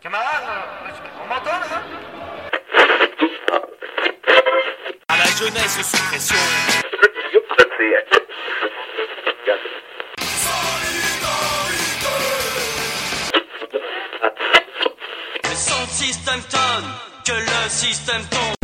Camarade, on m'entend là? À la jeunesse sous pression. Sans système tonne que le système tombe.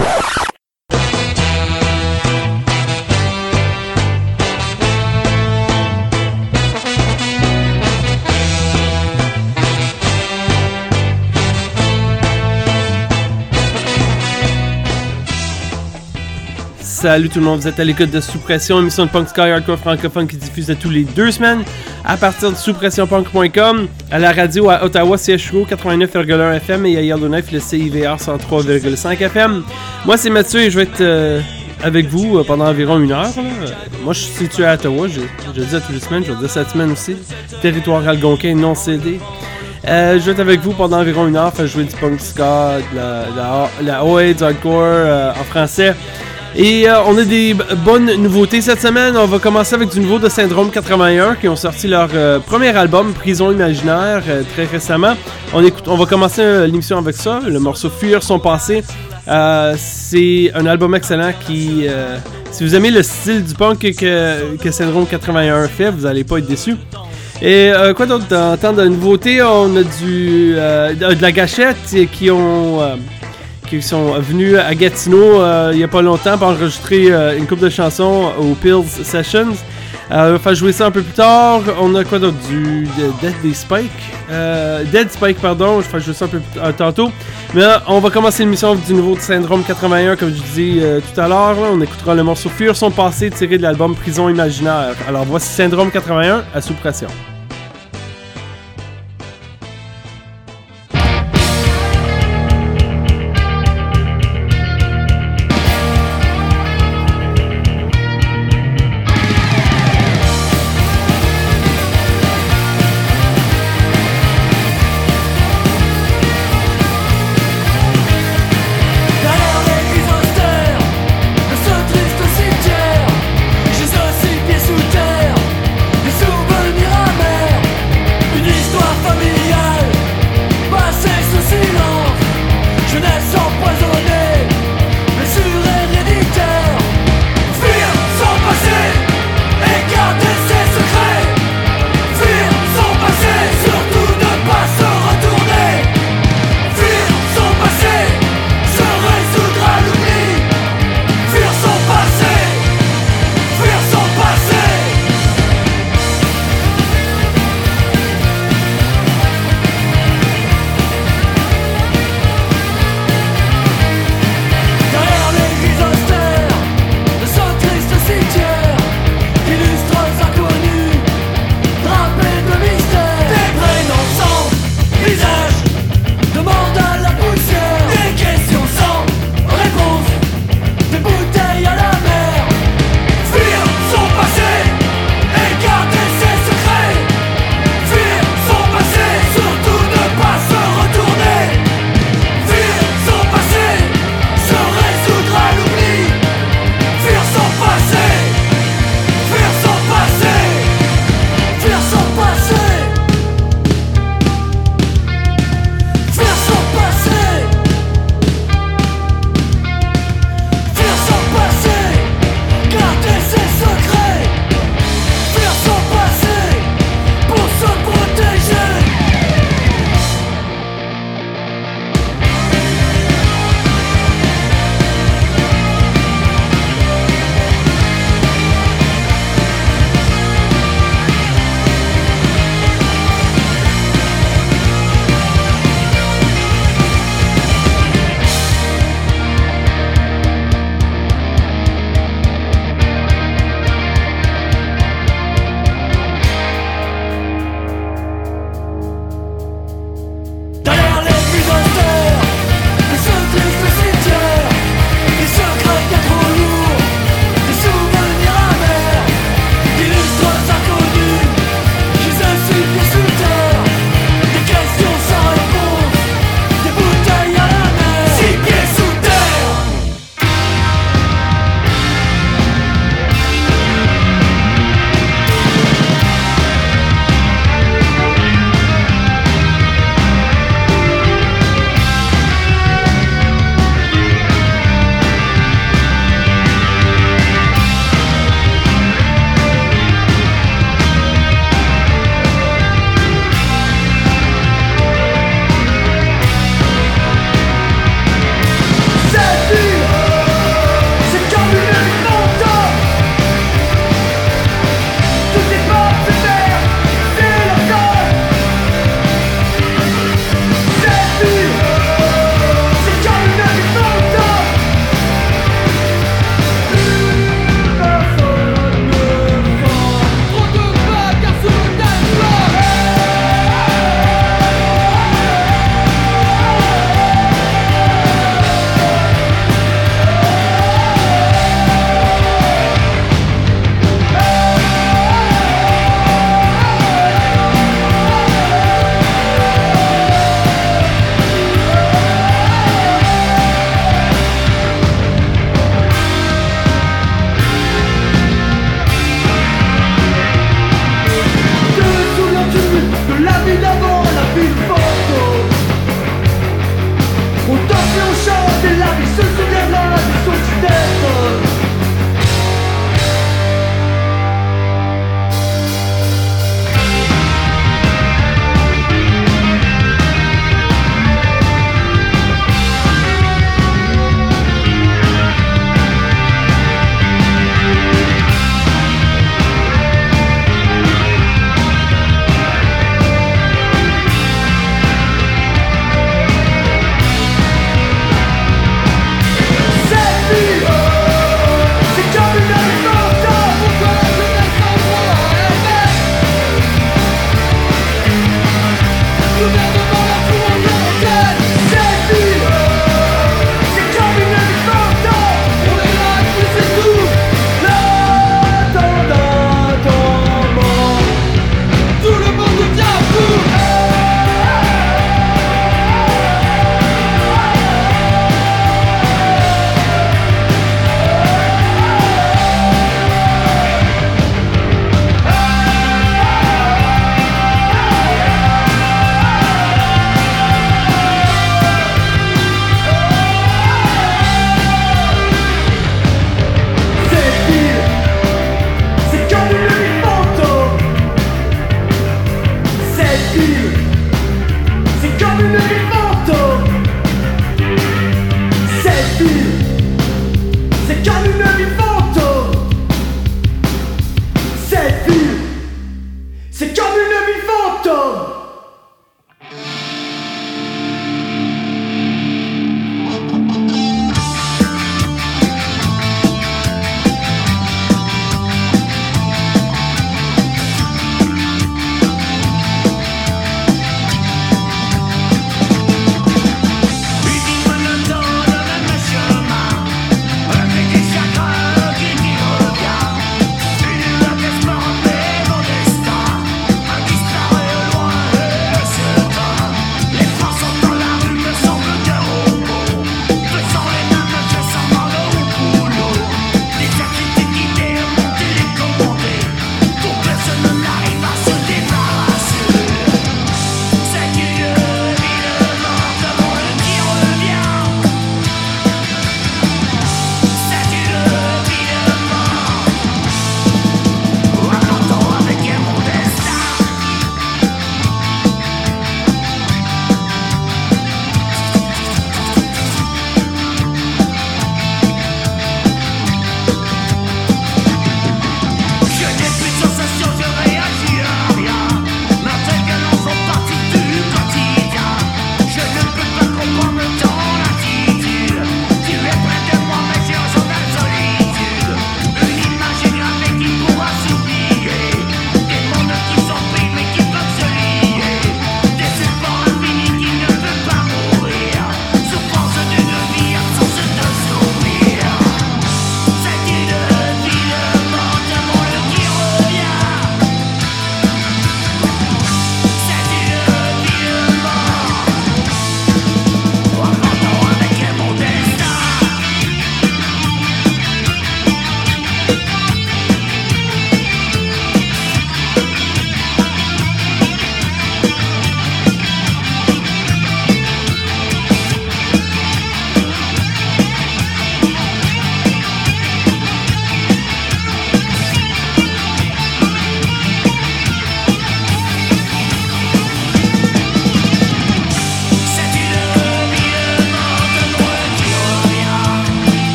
Salut tout le monde, vous êtes à l'écoute de Sous-Pression, émission de punk sky hardcore francophone qui diffuse tous les deux semaines à partir de souspressionpunk.com, à la radio à Ottawa, CHO 89,1 FM et à Yellowknife, le CIVR 103,5 FM. Moi c'est Mathieu et je vais être euh, avec vous euh, pendant environ une heure. Moi je suis situé à Ottawa, je, le dis à toutes les semaines, je le dis cette semaine aussi. Territoire algonquin non cédé. Euh, je vais être avec vous pendant environ une heure, faire jouer du punk ska, de la, la, la OA, du hardcore en français. Et euh, on a des bonnes nouveautés cette semaine. On va commencer avec du nouveau de Syndrome 81 qui ont sorti leur euh, premier album Prison Imaginaire euh, très récemment. On, écoute, on va commencer l'émission avec ça, le morceau Fuir son passé. C'est un album excellent qui, si vous aimez le style du punk que, que Syndrome 81 fait, vous n'allez pas être déçus. Et quoi d'autre en temps de nouveautés, on a du de la gâchette qui ont qui sont venus à Gatineau euh, il n'y a pas longtemps pour enregistrer euh, une couple de chansons au Pills Sessions. Euh, on va faire jouer ça un peu plus tard. On a quoi d'autre? Du de- Dead Spike. Dead Spike, pardon. Je vais faire jouer ça un peu plus tantôt. Mais euh, on va commencer l'émission du nouveau de Syndrome 81, comme je disais tout à l'heure. là. On écoutera le morceau Fuir son passé tiré de l'album Prison Imaginaire. Alors voici Syndrome 81 à sous pression.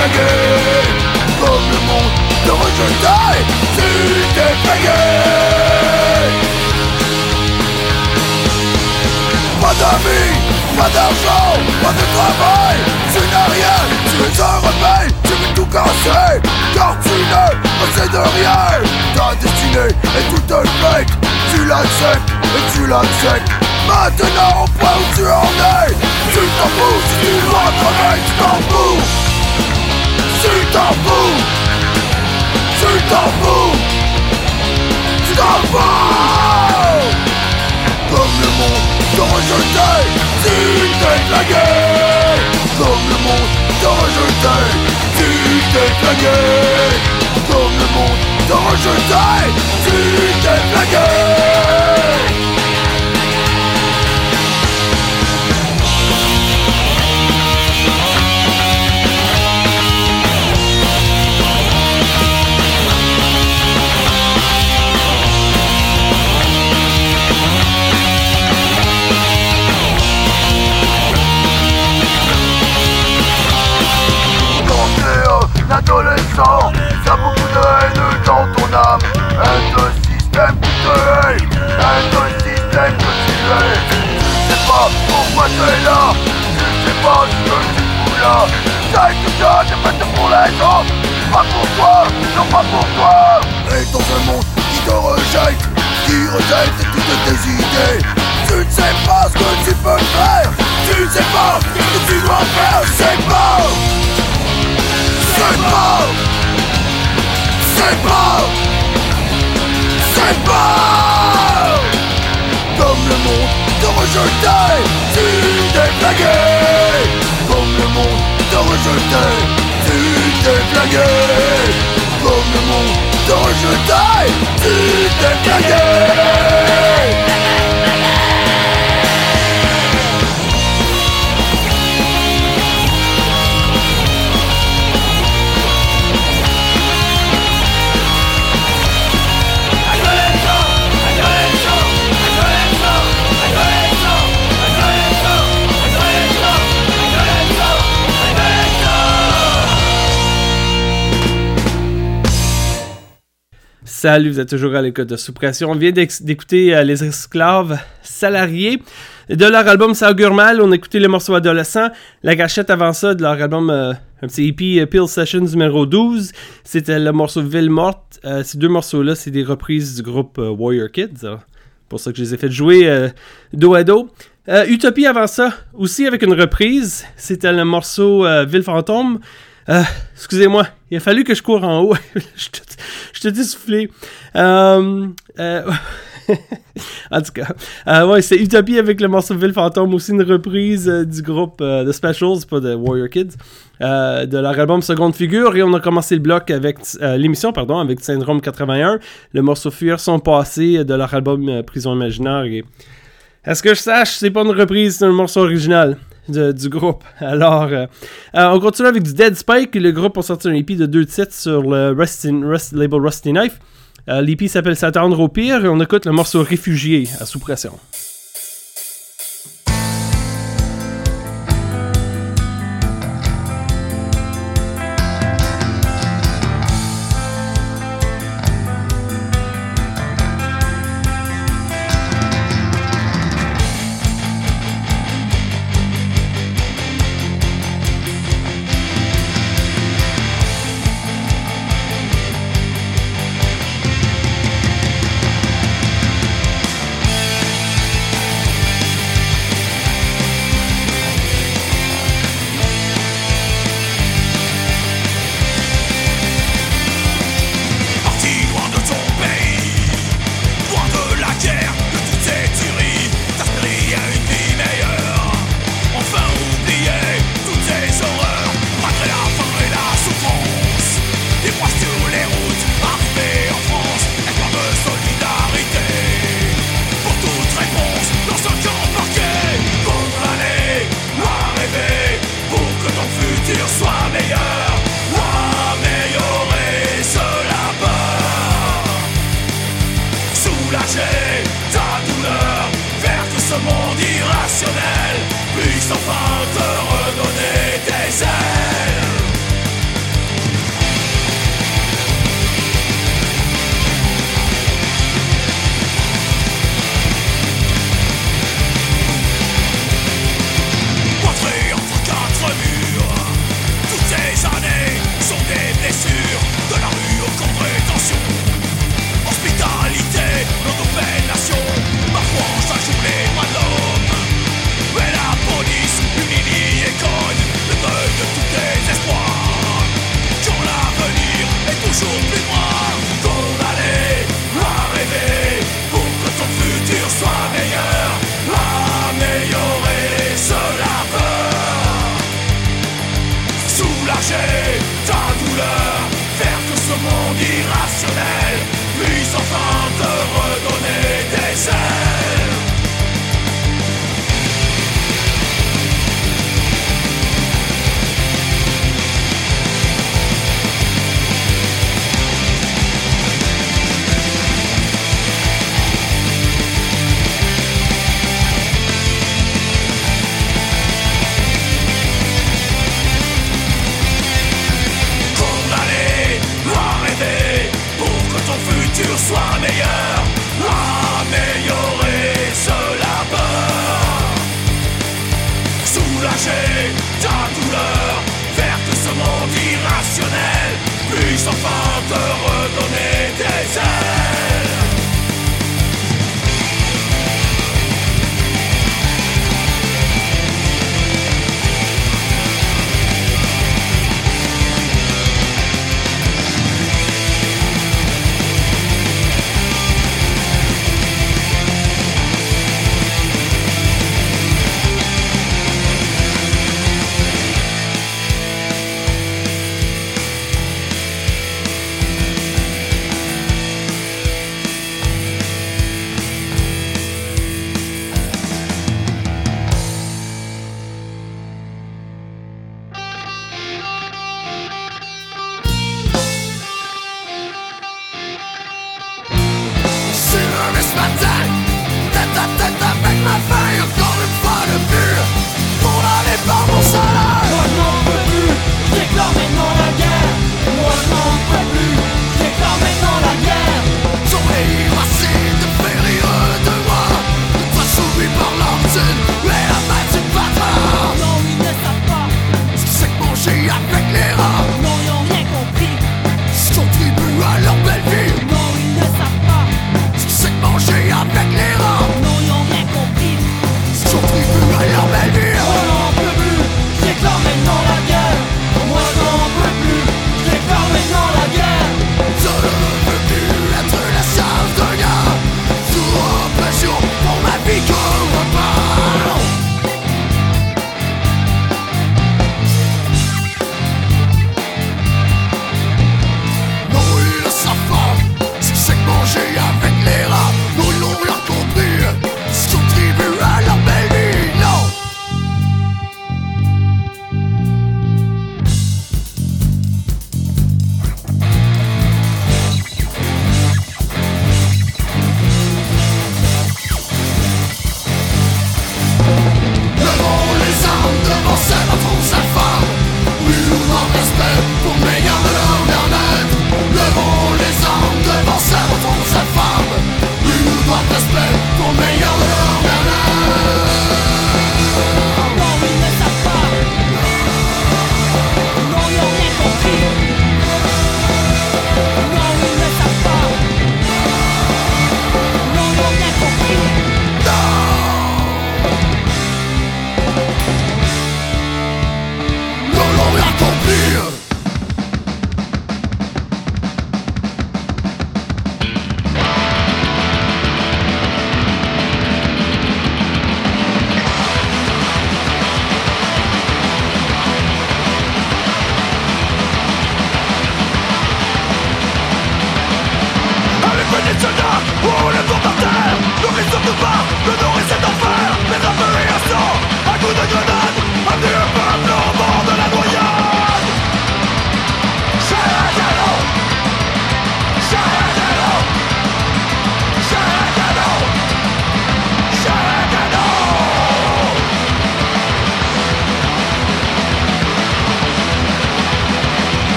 Comme le monde te rejetait Tu t'es flagué Pas d'amis, pas d'argent, pas de travail Tu n'as rien, tu es un rebelle Tu veux tout casser, car tu ne possèdes rien. Ta destinée est toute fake Tu l'acceptes et tu l'acceptes. Maintenant au point où tu en es Tu t'en fous tu dois crever Tu t'en fous Tu t'en fous Tu t'en fous Tu t'en fous Comme le monde te rejetait Tu t'es flagué Comme le monde te rejetait Tu t'es flagué Comme le monde te rejetait Tu t'es flagué T'as beaucoup de haine dans ton âme. Haine de système qui te hait Haine de système que tu es Tu sais pas pourquoi tu es là. Tu sais pas ce que tu fous là. T'as une chose faite pour les autres Pas pour toi, non pas pour toi. Et dans un monde qui te rejette Qui rejette toutes tes idées. Tu ne sais pas ce que tu peux faire. Tu ne sais pas ce que tu C'est pas C'est pas Comme le monde te rejetait Tu flagué. Comme le monde te rejetait Tu t'es flagué. Comme le monde te rejetait Tu t'es Salut, vous êtes toujours à l'écoute de Suppression. On vient d'écouter euh, Les Esclaves Salariés. De leur album Ça augure mal, on a écouté le morceau Adolescent. La gâchette avant ça de leur album, euh, un petit EP euh, Peel Sessions numéro 12. C'était le morceau Ville Morte. Euh, ces deux morceaux-là, c'est des reprises du groupe Warrior Kids. alors, pour ça que je les ai fait jouer dos à dos. Utopie avant ça, aussi avec une reprise. C'était le morceau Ville Fantôme. Excusez-moi, il a fallu que je cours en haut. je te- t'ai soufflé. Euh, euh, en tout cas, euh, ouais, c'est Utopie avec le morceau Ville Fantôme, aussi une reprise euh, du groupe euh, de Specials, pas de Warrior Kids, de leur album Seconde Figure. Et on a commencé le bloc avec l'émission, pardon, avec Syndrome 81, le morceau Fuir son passé de leur album Prison Imaginaire. Et est-ce que je sache, c'est pas une reprise, c'est un morceau original du groupe. Alors, euh, euh, on continue avec du Dead Spike. Le groupe a sorti un EP de deux titres sur le label Rusty Knife. Euh, L'EP s'appelle S'attendre au pire et on écoute le morceau Réfugié à sous pression.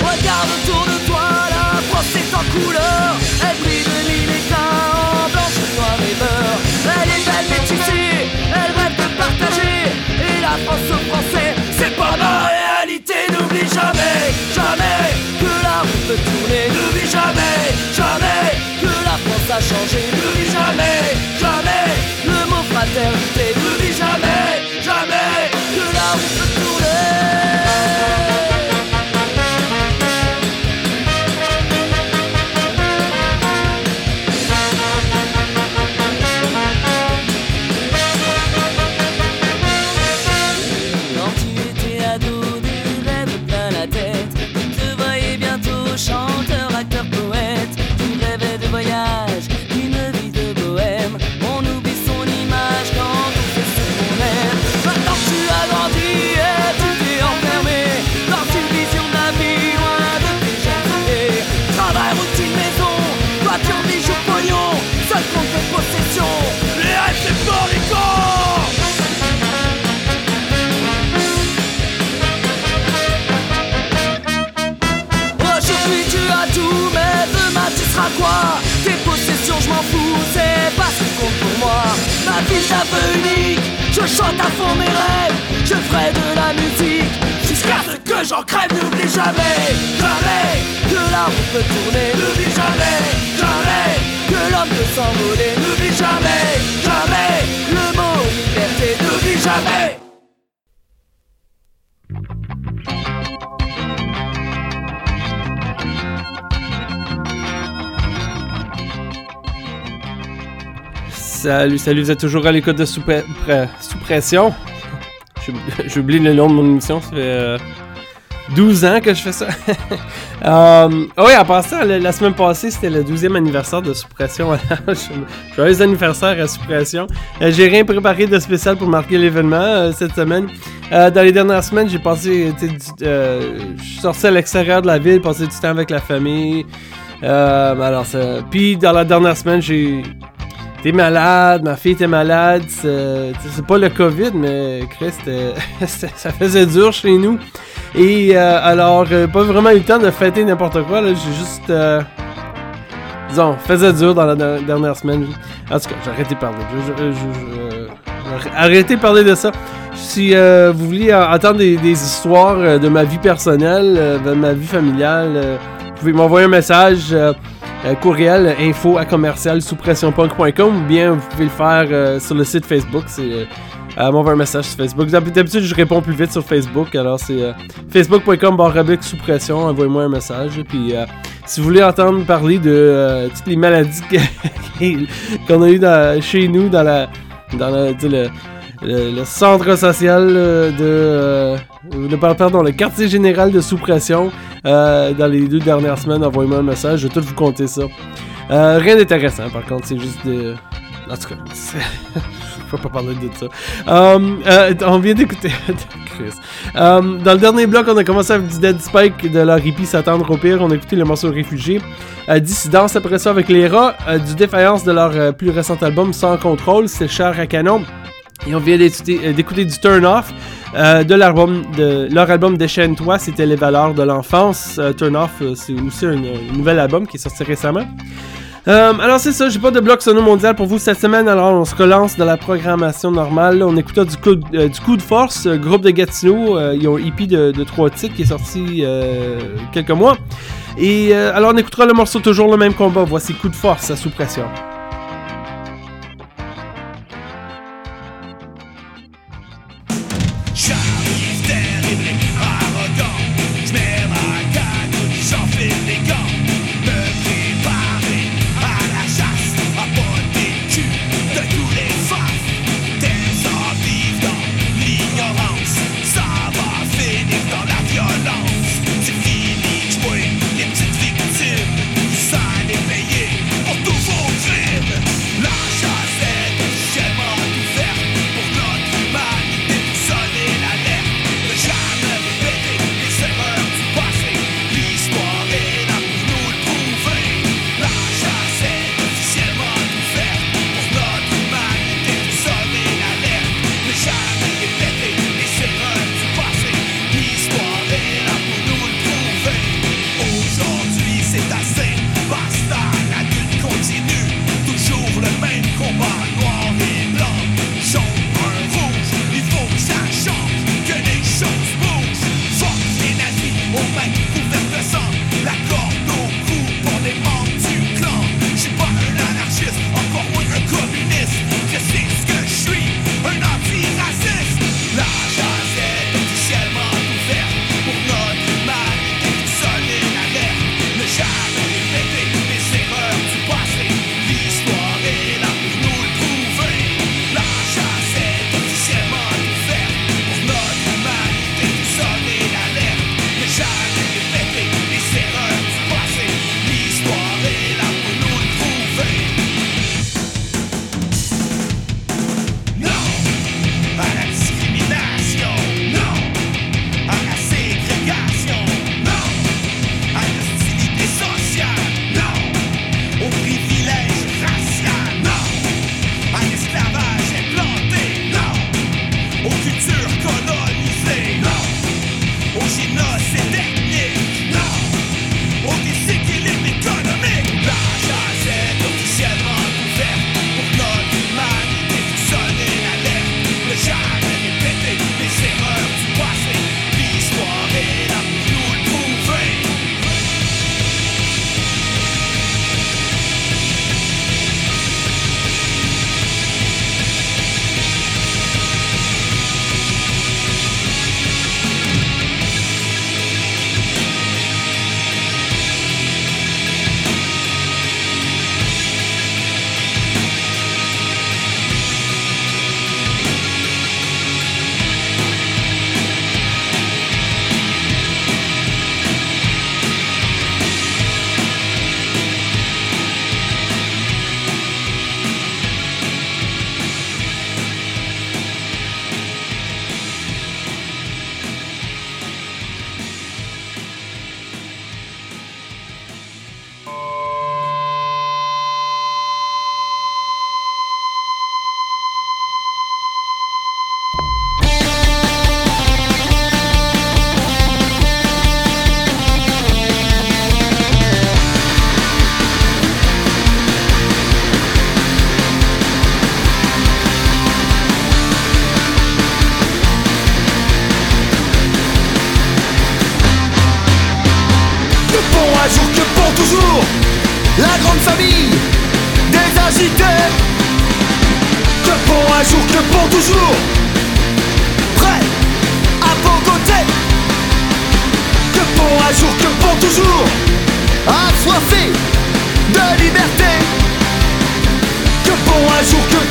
Regarde autour de toi, la France est en couleur. Elle brille de mille éclats en blanche, noir et beurre. Elle est belle métissée, elle rêve de partager. Et la France aux Français, c'est pas ma réalité, n'oublie jamais, Jamais que la roue peut tourner. n'oublie jamais, jamais Que la France a changé. N'oublie jamais, jamais Le mot fraternité. N'oublie jamais, jamais chante à fond mes rêves, je ferai de la musique jusqu'à ce que j'en crève. N'oublie jamais, jamais que la peut tourner. N'oublie jamais, jamais que l'homme peut s'envoler. N'oublie jamais, jamais le mot liberté. N'oublie jamais. Salut, salut, vous êtes toujours à l'écoute de Soupre- Pre- Sous-Pression. J'ai- J'oublie le nom de mon émission, ça fait euh, 12 ans que je fais ça. euh, ah oui, en passant, la, semaine passée, c'était le 12e anniversaire de Sous-Pression. Joyeux anniversaire à Sous-Pression. Euh, j'ai rien préparé de spécial pour marquer l'événement euh, cette semaine. Euh, dans les dernières semaines, j'ai passé. euh, Je suis sorti à l'extérieur de la ville, passé du temps avec la famille. Euh, alors, Puis dans la dernière semaine, j'ai Malade, ma fille était malade, c'est pas le Covid, mais Chris, c'était- c'était- ça faisait dur chez nous. Et euh, alors, euh, pas vraiment eu le temps de fêter n'importe quoi, là, j'ai juste... euh, disons, faisait dur dans la der- dernière semaine. En tout cas, j'ai arrêté de parler. Euh, arrêté de parler de ça. Si euh, vous voulez euh, entendre des, des histoires euh, de ma vie personnelle, euh, de ma vie familiale, euh, vous pouvez m'envoyer un message... euh, courriel info à commercial sous pressionpunk.com ou bien vous pouvez le faire euh, sur le site Facebook. C'est euh, euh, un message sur Facebook. D'hab- D'habitude, je réponds plus vite sur Facebook. Alors, c'est euh, facebook.com sous pression. Envoyez-moi un message. Puis, si vous voulez entendre parler de toutes les maladies qu'on a eues dans- chez nous dans la. Dans la, le, le, le centre social euh, de, euh, de- pardon, le quartier général de sous-pression euh, dans les deux dernières semaines. Envoyez-moi un message, je vais tout vous compter ça. Euh, rien d'intéressant, par contre, c'est juste de. En tout cas, je peux pas parler de ça. Um, on vient d'écouter. Chris. Um, dans le dernier bloc, on a commencé avec du Dead Spike de leur hippie s'attendre au pire. On a écouté le morceau Réfugié. Euh, Dissidence après ça avec les rats. du Défaillance de leur plus récent album Sans contrôle. C'est Cher à canon. Et on vient d'écouter euh, du Turn Off euh, de de leur album Déchaîne-toi, c'était les valeurs de l'enfance. Euh, Turn Off, c'est aussi un, nouvel album qui est sorti récemment. Alors c'est ça, j'ai pas de bloc sono mondial pour vous cette semaine, alors on se relance dans la programmation normale. On écouta du coup, de- force, groupe de Gatineau, ils ont un EP de, de trois titres qui est sorti quelques mois. Et alors on écoutera le morceau toujours le même combat, voici coup de force à sous pression.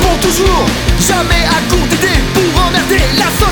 pour toujours, jamais à court d'idées pour emmerder la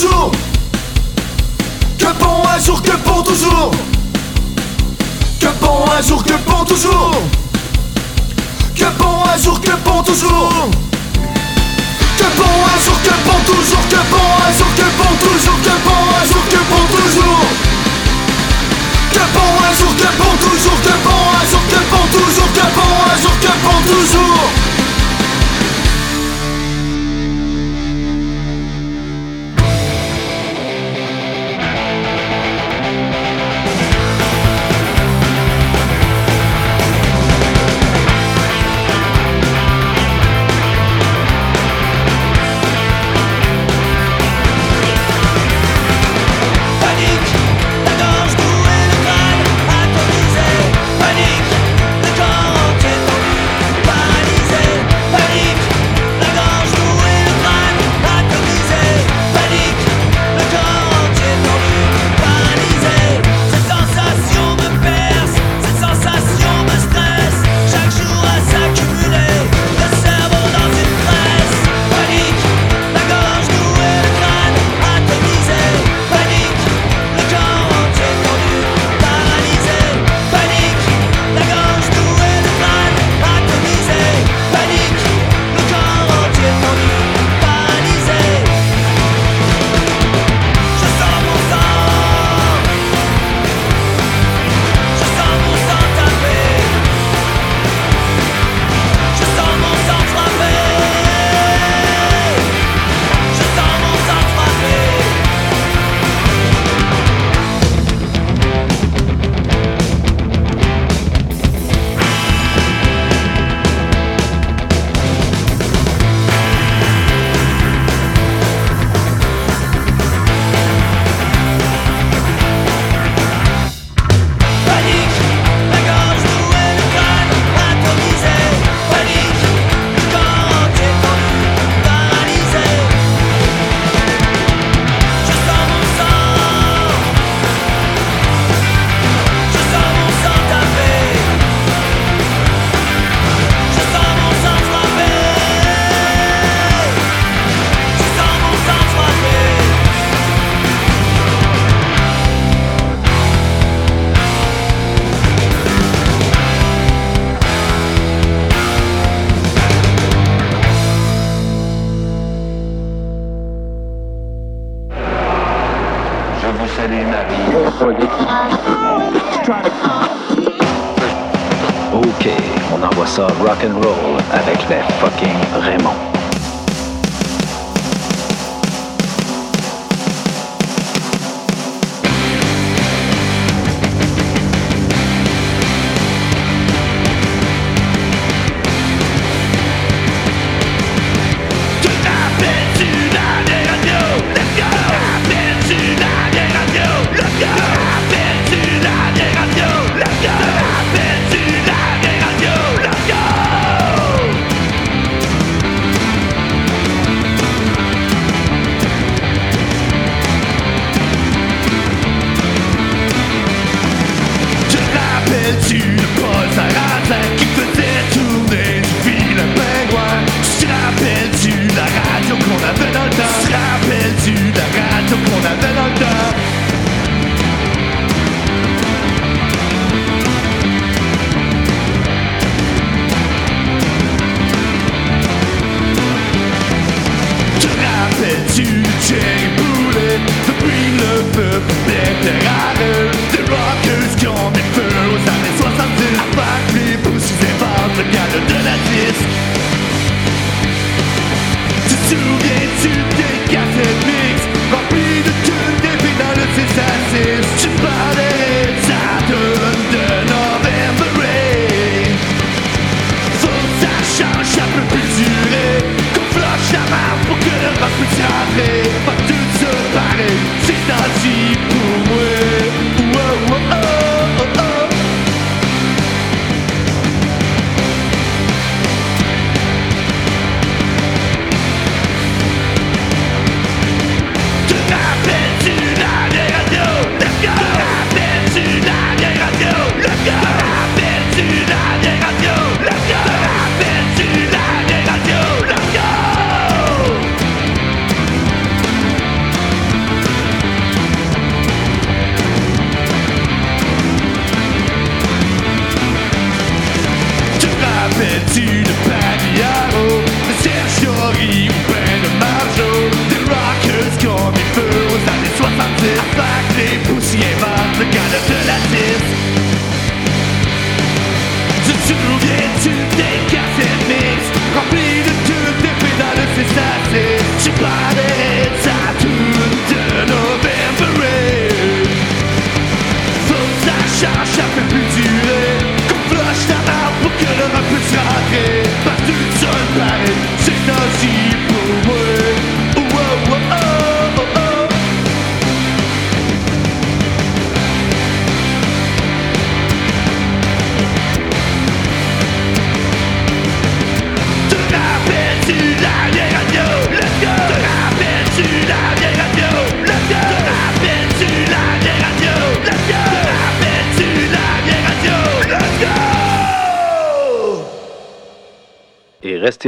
toujours. Que bon un jour, que bon toujours. Que bon un jour, que bon toujours. Que bon un jour, que bon toujours. Que bon un jour, que bon toujours. Que bon un jour, que bon toujours. Que bon un jour, que bon toujours. Que bon un jour, que bon toujours. Que bon un jour, que bon toujours. Que bon un jour, que bon toujours.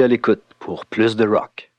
À l'écoute pour plus de rock.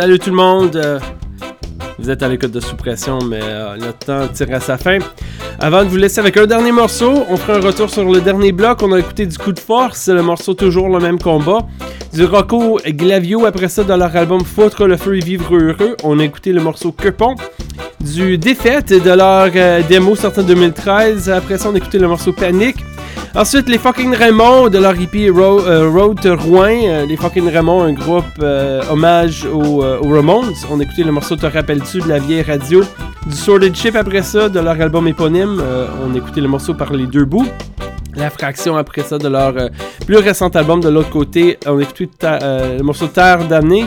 Salut tout le monde. Euh, vous êtes à l'écoute de Sous-Pression, mais euh, notre temps tire à sa fin. Avant de vous laisser avec un dernier morceau, on fera un retour sur le dernier bloc. On a écouté du coup de force, le morceau toujours le même combat. Du Rocco Glavio, après ça, dans leur album Foutre le feu et vivre heureux, on a écouté le morceau Quepon. Du Défaite, de leur euh, démo sorti en 2013, après ça, on a écouté le morceau Panique. Ensuite, les fucking Raymond de leur hippie Ro- euh, Road to Rouen. Euh, les fucking Raymond, un groupe euh, hommage aux, euh, Ramones. On a écouté le morceau Te rappelles-tu de la vieille radio. Du Sworded Ship après ça, de leur album éponyme. On a écouté le morceau par les deux bouts. La fraction après ça de leur plus récent album de l'autre côté. On euh, le morceau Terre d'année.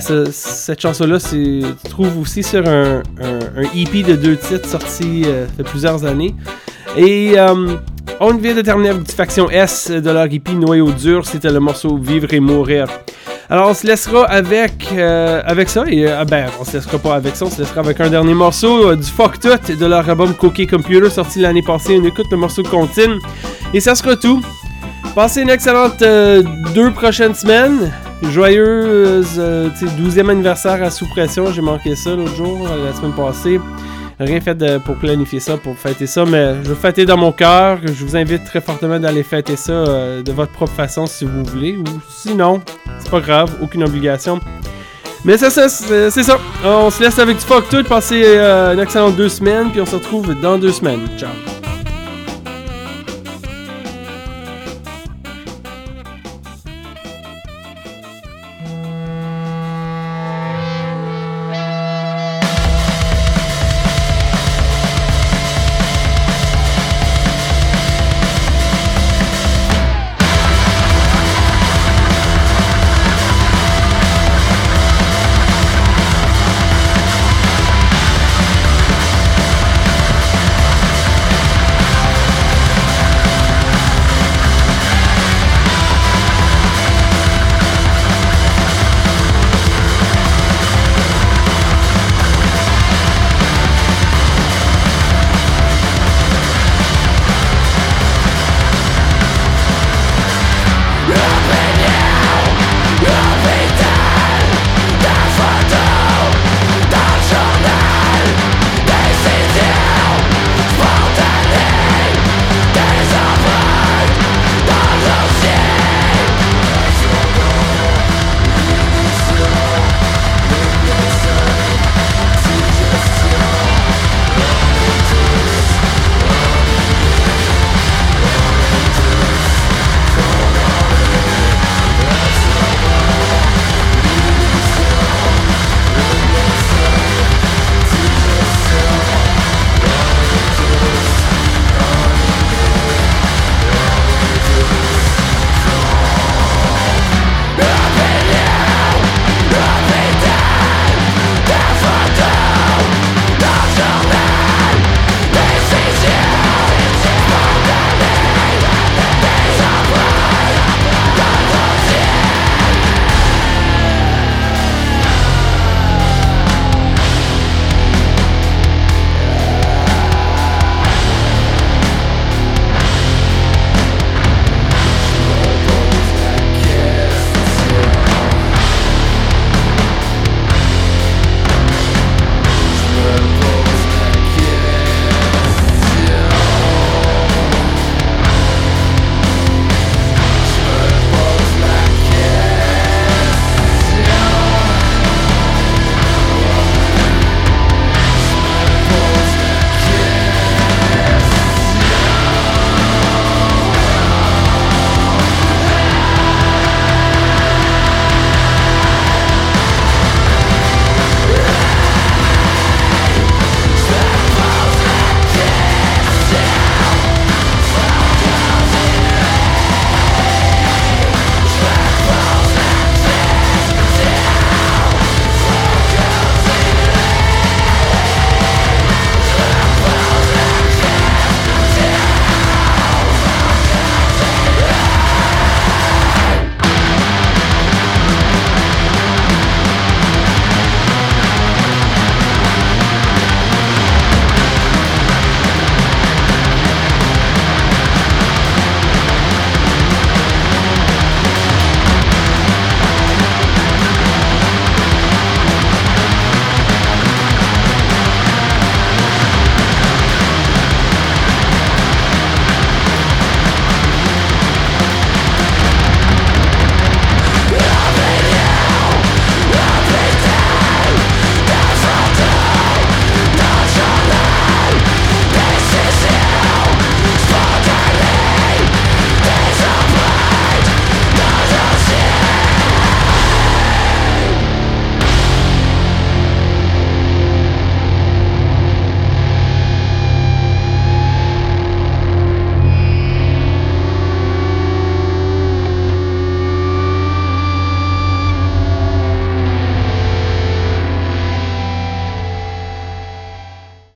Ce- cette chanson-là se trouve aussi sur un, un- EP de deux titres sorti il y a plusieurs années. Et on vient de terminer avec Faction S de leur hippie Noyau dur. C'était le morceau Vivre et mourir. Alors on se laissera avec, euh, avec ça. Et euh, ben, on se laissera pas avec ça, on se laissera avec un dernier morceau euh, du Fuck Tout de leur album Cookie Computer sorti l'année passée. On écoute le morceau Contine. Et ça sera tout. Passez une excellente deux prochaines semaines. Joyeuse euh, tu sais, 12e anniversaire à Sous Pression. J'ai manqué ça l'autre jour, la semaine passée. Rien fait pour planifier ça, pour fêter ça, mais je veux fêter dans mon cœur. Je vous invite très fortement d'aller fêter ça euh, de votre propre façon si vous voulez. Ou sinon, c'est pas grave, aucune obligation. Mais c'est ça, c'est c'est ça. On se laisse avec du fuck tout. Passez euh, une excellente deux semaines, puis on se retrouve dans deux semaines. Ciao.